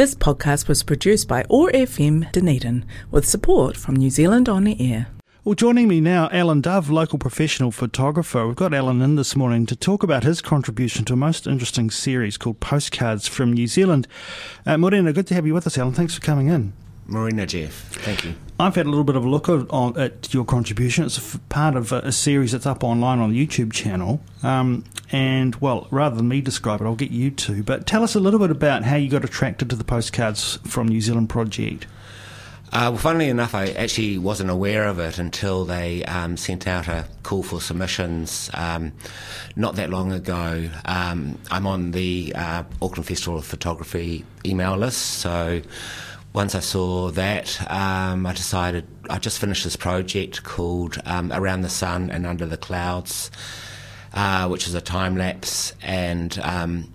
This podcast was produced by OAR FM Dunedin with support from New Zealand On the Air. Well, joining me now, Alan Dove, local professional photographer. We've got Alan in this morning to talk about his contribution to a most interesting series called Postcards from New Zealand. Uh, Morena, good to have you with us, Alan. Thanks for coming in. Morena Jeff. Thank you. I've had a little bit of a look at, on, at your contribution. It's a f- part of a, a, series that's up online on the YouTube channel. Um, and, well, rather than me describe it, I'll get you to. But tell us a little bit about how you got attracted to the Postcards from New Zealand project. Uh, well, funnily enough, I actually wasn't aware of it until they um, sent out a call for submissions um, not that long ago. Um, I'm on the uh, Auckland Festival of Photography email list, so once I saw that, um, I decided I just finished this project called um, Around the Sun and Under the Clouds, uh, which is a time lapse, and um,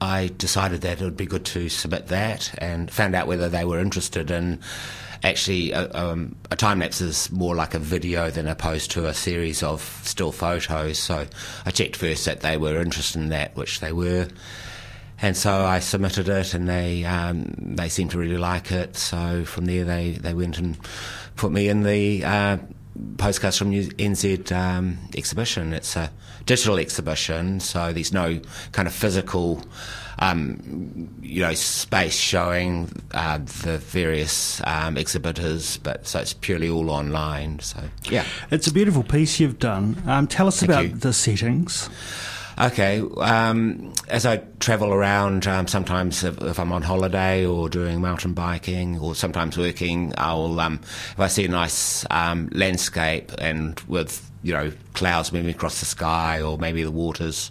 I decided that it would be good to submit that and found out whether they were interested in actually a, uh, um, a time lapse is more like a video than opposed to a series of still photos. So I checked first that they were interested in that, which they were. And so I submitted it, and they um, they seemed to really like it. So from there, they, they went and put me in the uh, postcards from NZ um, exhibition. It's a digital exhibition, so there's no kind of physical, um, you know, space showing uh, the various um, exhibitors, but so it's purely all online. So yeah, it's a beautiful piece you've done. Um, tell us Thank about you. the settings. Okay. Um, as I travel around, um, sometimes if, if, I'm on holiday or doing mountain biking or sometimes working, I'll um, if I see a nice um, landscape and with you know clouds moving across the sky or maybe the waters.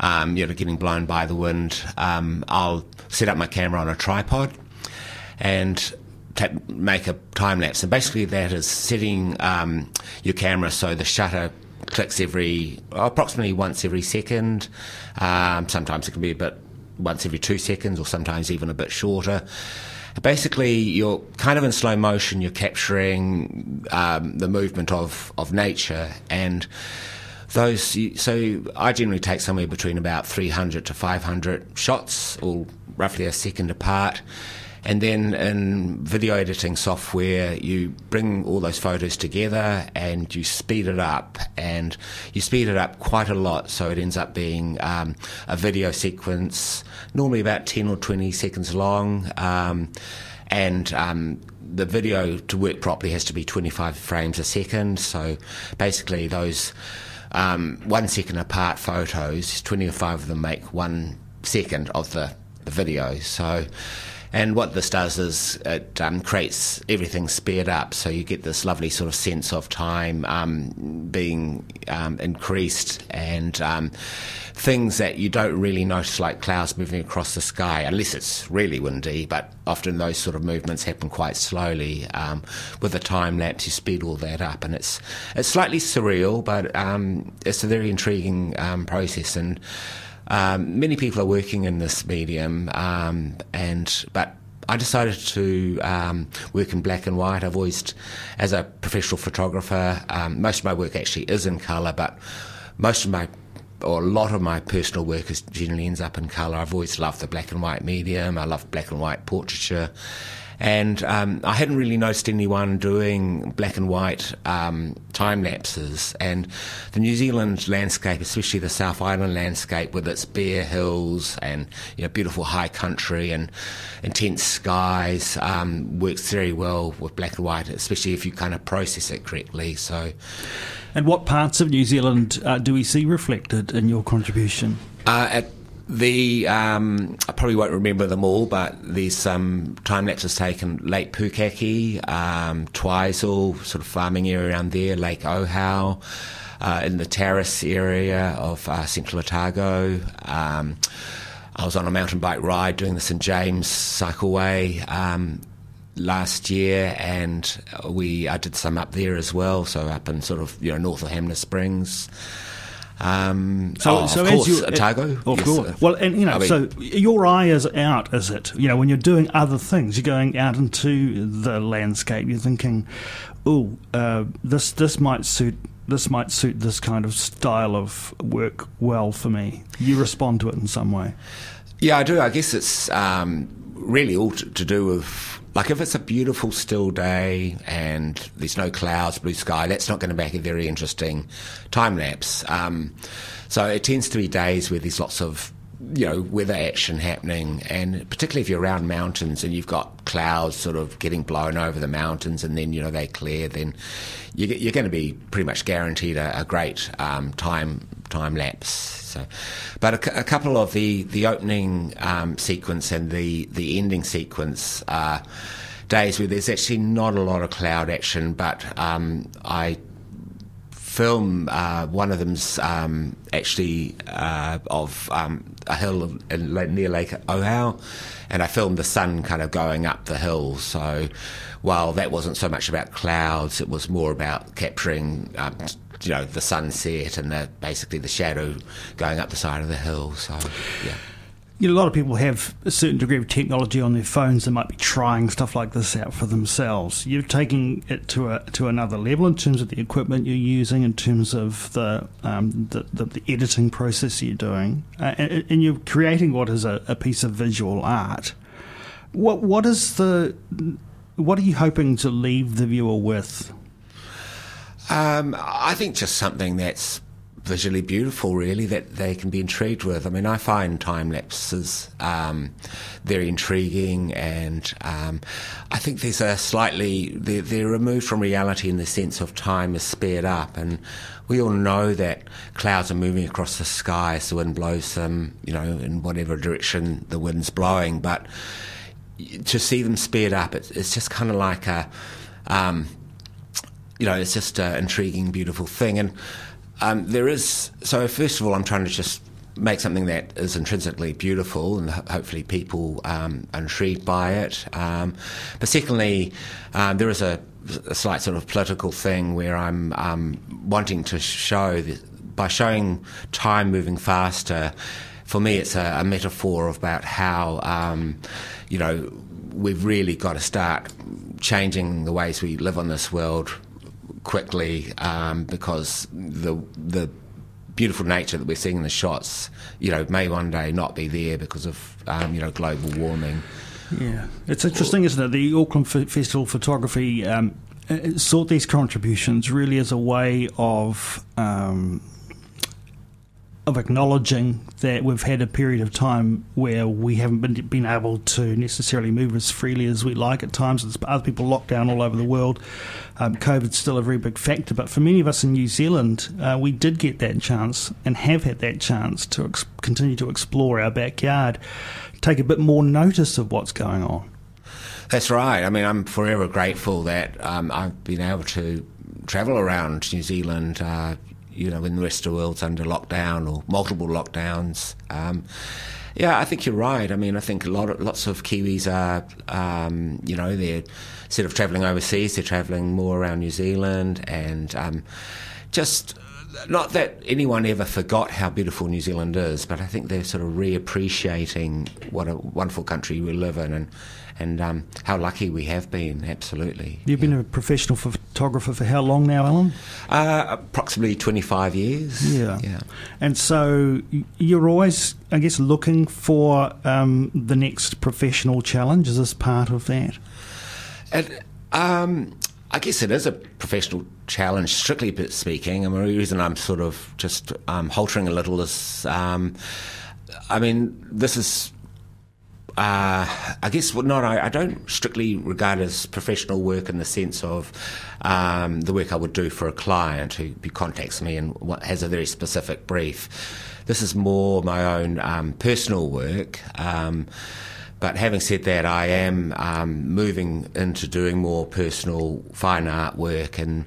Um, you know, getting blown by the wind. Um, I'll set up my camera on a tripod and make a time lapse. And basically, that is setting um, your camera so the shutter clicks every approximately once every second. Um, sometimes it can be a bit once every two seconds, or sometimes even a bit shorter. Basically, you're kind of in slow motion. You're capturing um, the movement of of nature and those so I generally take somewhere between about 300 to 500 shots, all roughly a second apart, and then in video editing software, you bring all those photos together and you speed it up. And you speed it up quite a lot, so it ends up being um, a video sequence, normally about 10 or 20 seconds long. Um, and um, the video to work properly has to be 25 frames a second. So basically, those um, one second apart photos, 25 of them make one second of the, the video. So and what this does is it um, creates everything sped up, so you get this lovely sort of sense of time um, being um, increased and um, things that you don't really notice, like clouds moving across the sky, unless it's really windy. But often those sort of movements happen quite slowly. Um, with a time lapse, you speed all that up, and it's it's slightly surreal, but um, it's a very intriguing process and. Um, many people are working in this medium, um, and but I decided to um, work in black and white. I've always, as a professional photographer, um, most of my work actually is in colour, but most of my or a lot of my personal work is generally ends up in colour. I've always loved the black and white medium. I love black and white portraiture, and um, I hadn't really noticed anyone doing black and white um, time lapses. And the New Zealand landscape, especially the South Island landscape, with its bare hills and you know, beautiful high country and intense skies, um, works very well with black and white, especially if you kind of process it correctly. So. And what parts of New Zealand uh, do we see reflected in your contribution? Uh, at the um, I probably won't remember them all, but there's some time lapses taken Lake Pukaki, um, Twizel, sort of farming area around there, Lake Ohau, uh, in the terrace area of uh, Central Otago. Um, I was on a mountain bike ride doing the St James Cycleway um, last year, and we I did some up there as well. So up in sort of you know north of Hanmer Springs. Um, so, oh, so of course, you, Otago. Of yes, course. well, and you know, I mean, so your eye is out, is it? You know, when you're doing other things, you're going out into the landscape. You're thinking, "Oh, uh, this this might suit." This might suit this kind of style of work well for me. You respond to it in some way. Yeah, I do. I guess it's um, really all to, to do with like if it's a beautiful still day and there's no clouds, blue sky, that's not going to make a very interesting time lapse. Um, so it tends to be days where there's lots of you know weather action happening, and particularly if you're around mountains and you've got clouds sort of getting blown over the mountains, and then you know they clear, then you're, going to be pretty much guaranteed a, a great um, time time lapse. So, but a, a, couple of the the opening um, sequence and the the ending sequence. Uh, days where there's actually not a lot of cloud action, but um, I film. Uh, one of them's um, actually uh, of um, a hill in, near Lake Ohau, and I filmed the sun kind of going up the hill. So while that wasn't so much about clouds, it was more about capturing. Um, you know the sunset and the, basically the shadow going up the side of the hill. So, yeah you know, a lot of people have a certain degree of technology on their phones. They might be trying stuff like this out for themselves. You're taking it to a to another level in terms of the equipment you're using, in terms of the um, the, the, the, editing process you're doing, uh, and, and, you're creating what is a, a piece of visual art. What what is the what are you hoping to leave the viewer with? Um, I think just something that's visually beautiful, really, that they can be intrigued with. I mean, I find time lapses um, very intriguing, and um, I think there's a slightly they're, they're, removed from reality in the sense of time is sped up, and we all know that clouds are moving across the sky as the wind blows them, you know, in whatever direction the wind's blowing, but to see them sped up, it's, it's just kind of like a. Um, you know, it's just an intriguing, beautiful thing. And um, there is, so first of all, I'm trying to just make something that is intrinsically beautiful and hopefully people um, are intrigued by it. Um, but secondly, um, there is a, a, slight sort of political thing where I'm um, wanting to show, that by showing time moving faster, for me it's a, a metaphor about how, um, you know, we've really got to start changing the ways we live on this world quickly um, because the the beautiful nature that we're seeing in the shots, you know, may one day not be there because of um, you know global warming. Yeah, it's interesting, isn't it? The Auckland F- Festival Photography um, sought these contributions really as a way of um, of acknowledging that we've had a period of time where we haven't been, been able to necessarily move as freely as we like at times. There's other people locked down all over the world. Um, COVID's still a very big factor, but for many of us in New Zealand, uh, we did get that chance and have had that chance to ex- continue to explore our backyard, take a bit more notice of what's going on. That's right. I mean, I'm forever grateful that um, I've been able to travel around New Zealand, uh, you know, when the rest of the world's under lockdown or multiple lockdowns. Um, yeah, I think you're right. I mean, I think a lot of, lots of Kiwis are, um, you know, they're instead of travelling overseas, they're travelling more around New Zealand and um, just not that anyone ever forgot how beautiful New Zealand is, but I think they're sort of reappreciating what a wonderful country we live in and and um, how lucky we have been. Absolutely. You've yeah. been a professional photographer for how long now, Alan? Uh, approximately twenty five years. Yeah. Yeah. And so you're always, I guess, looking for um, the next professional challenge. Is this part of that? It, um, I guess it is a professional challenge, strictly speaking. Mean, the reason I'm sort of just um, haltering a little is, um, I mean, this is. Uh, I guess well, not. I, I, don't strictly regard as professional work in the sense of um, the work I would do for a client who, who contacts me and has a very specific brief. This is more my own um, personal work. But having said that, I am um, moving into doing more personal fine art work and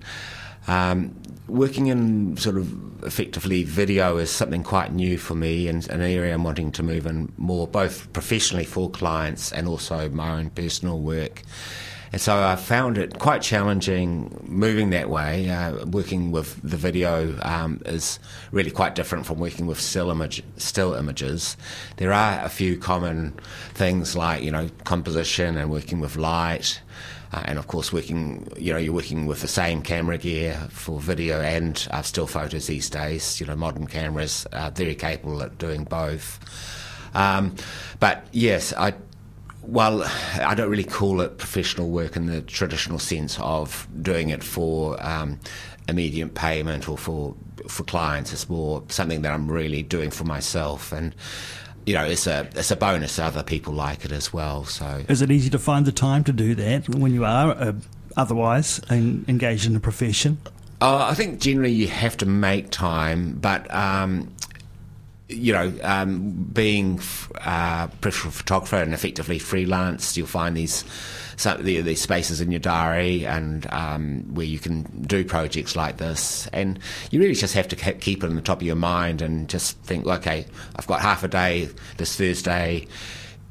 um, working in sort of effectively video is something quite new for me and an area I'm wanting to move in more, both professionally for clients and also my own personal work. And so I found it quite challenging moving that way. Uh, working with the video um, is really quite different from working with still image, still images. There are a few common things like you know composition and working with light. Uh, and of course, working, you know, you're working with the same camera gear for video and uh, still photos these days. You know, modern cameras are very capable at doing both. Um, but yes, I well, I don't really call it professional work in the traditional sense of doing it for um, immediate payment or for for clients. It's more something that I'm really doing for myself, and you know, it's a it's a bonus. Other people like it as well. So, is it easy to find the time to do that when you are uh, otherwise engaged in a profession? Uh, I think generally you have to make time, but um, you know, um, being uh, professional photographer and effectively freelance, you'll find these some, these spaces in your diary and um, where you can do projects like this. And you really just have to keep it on the top of your mind and just think, okay, I've got half a day this Thursday.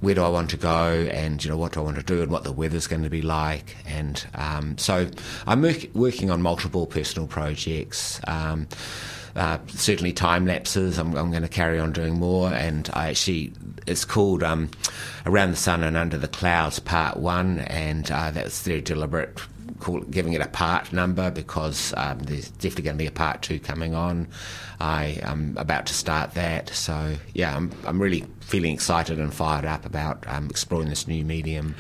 Where do I want to go, and you know what do I want to do, and what the weather's going to be like, and um, so I'm working on multiple personal projects. Uh, certainly time lapses. I'm, I'm, going to carry on doing more, and I actually it's called um, Around the Sun and Under the Clouds Part One, and uh, that's very deliberate. Call, giving it a part number because um, there's definitely going to be a part two coming on. I am about to start that, so yeah, I'm I'm really feeling excited and fired up about um, exploring this new medium.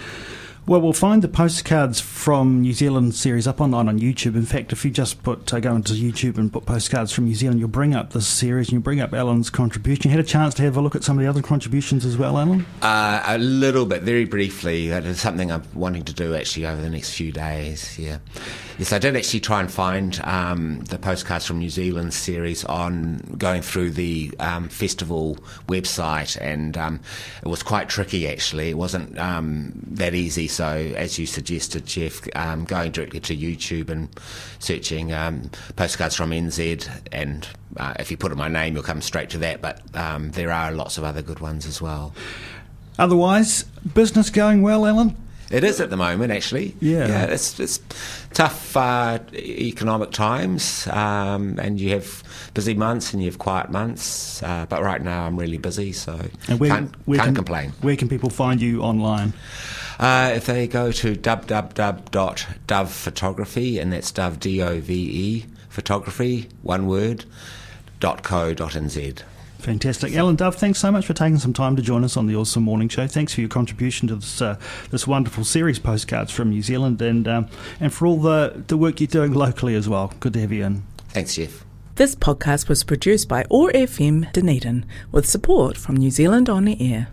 Well, we'll find the postcards from New Zealand series up online on YouTube. In fact, if you just put uh, go into YouTube and put postcards from New Zealand, you'll bring up this series and you'll bring up Alan's contribution. You had a chance to have a look at some of the other contributions as well, Alan? Uh, a little bit, very briefly. Is something I'm wanting to do actually over the next few days. Yeah. Yes, I did actually try and find um, the postcards from New Zealand series on going through the um, festival website, and um, it was quite tricky actually. It wasn't um, that easy. So, as you suggested, Jeff, um, going directly to YouTube and searching um, postcards from NZ, and uh, if you put in my name, you'll come straight to that. But there are lots of other good ones as well. Otherwise, business going well, Alan? It is at the moment, actually. Yeah, yeah it's, it's tough uh, economic times, um, and you have busy months and you have quiet months. Uh, but right now, I'm really busy, so and where, can't, where can't can, complain. Where can people find you online? Uh, if they go to www.dovephotography, and that's Dove D O V E photography, one word, dot co dot nz. Fantastic. Alan Dove, thanks so much for taking some time to join us on the OARsome Morning Show. Thanks for your contribution to this uh, this wonderful series, Postcards from New Zealand, and um, and for all the, the work you're doing locally as well. Good to have you in. Thanks, Jeff. This podcast was produced by OAR FM Dunedin with support from New Zealand On the Air.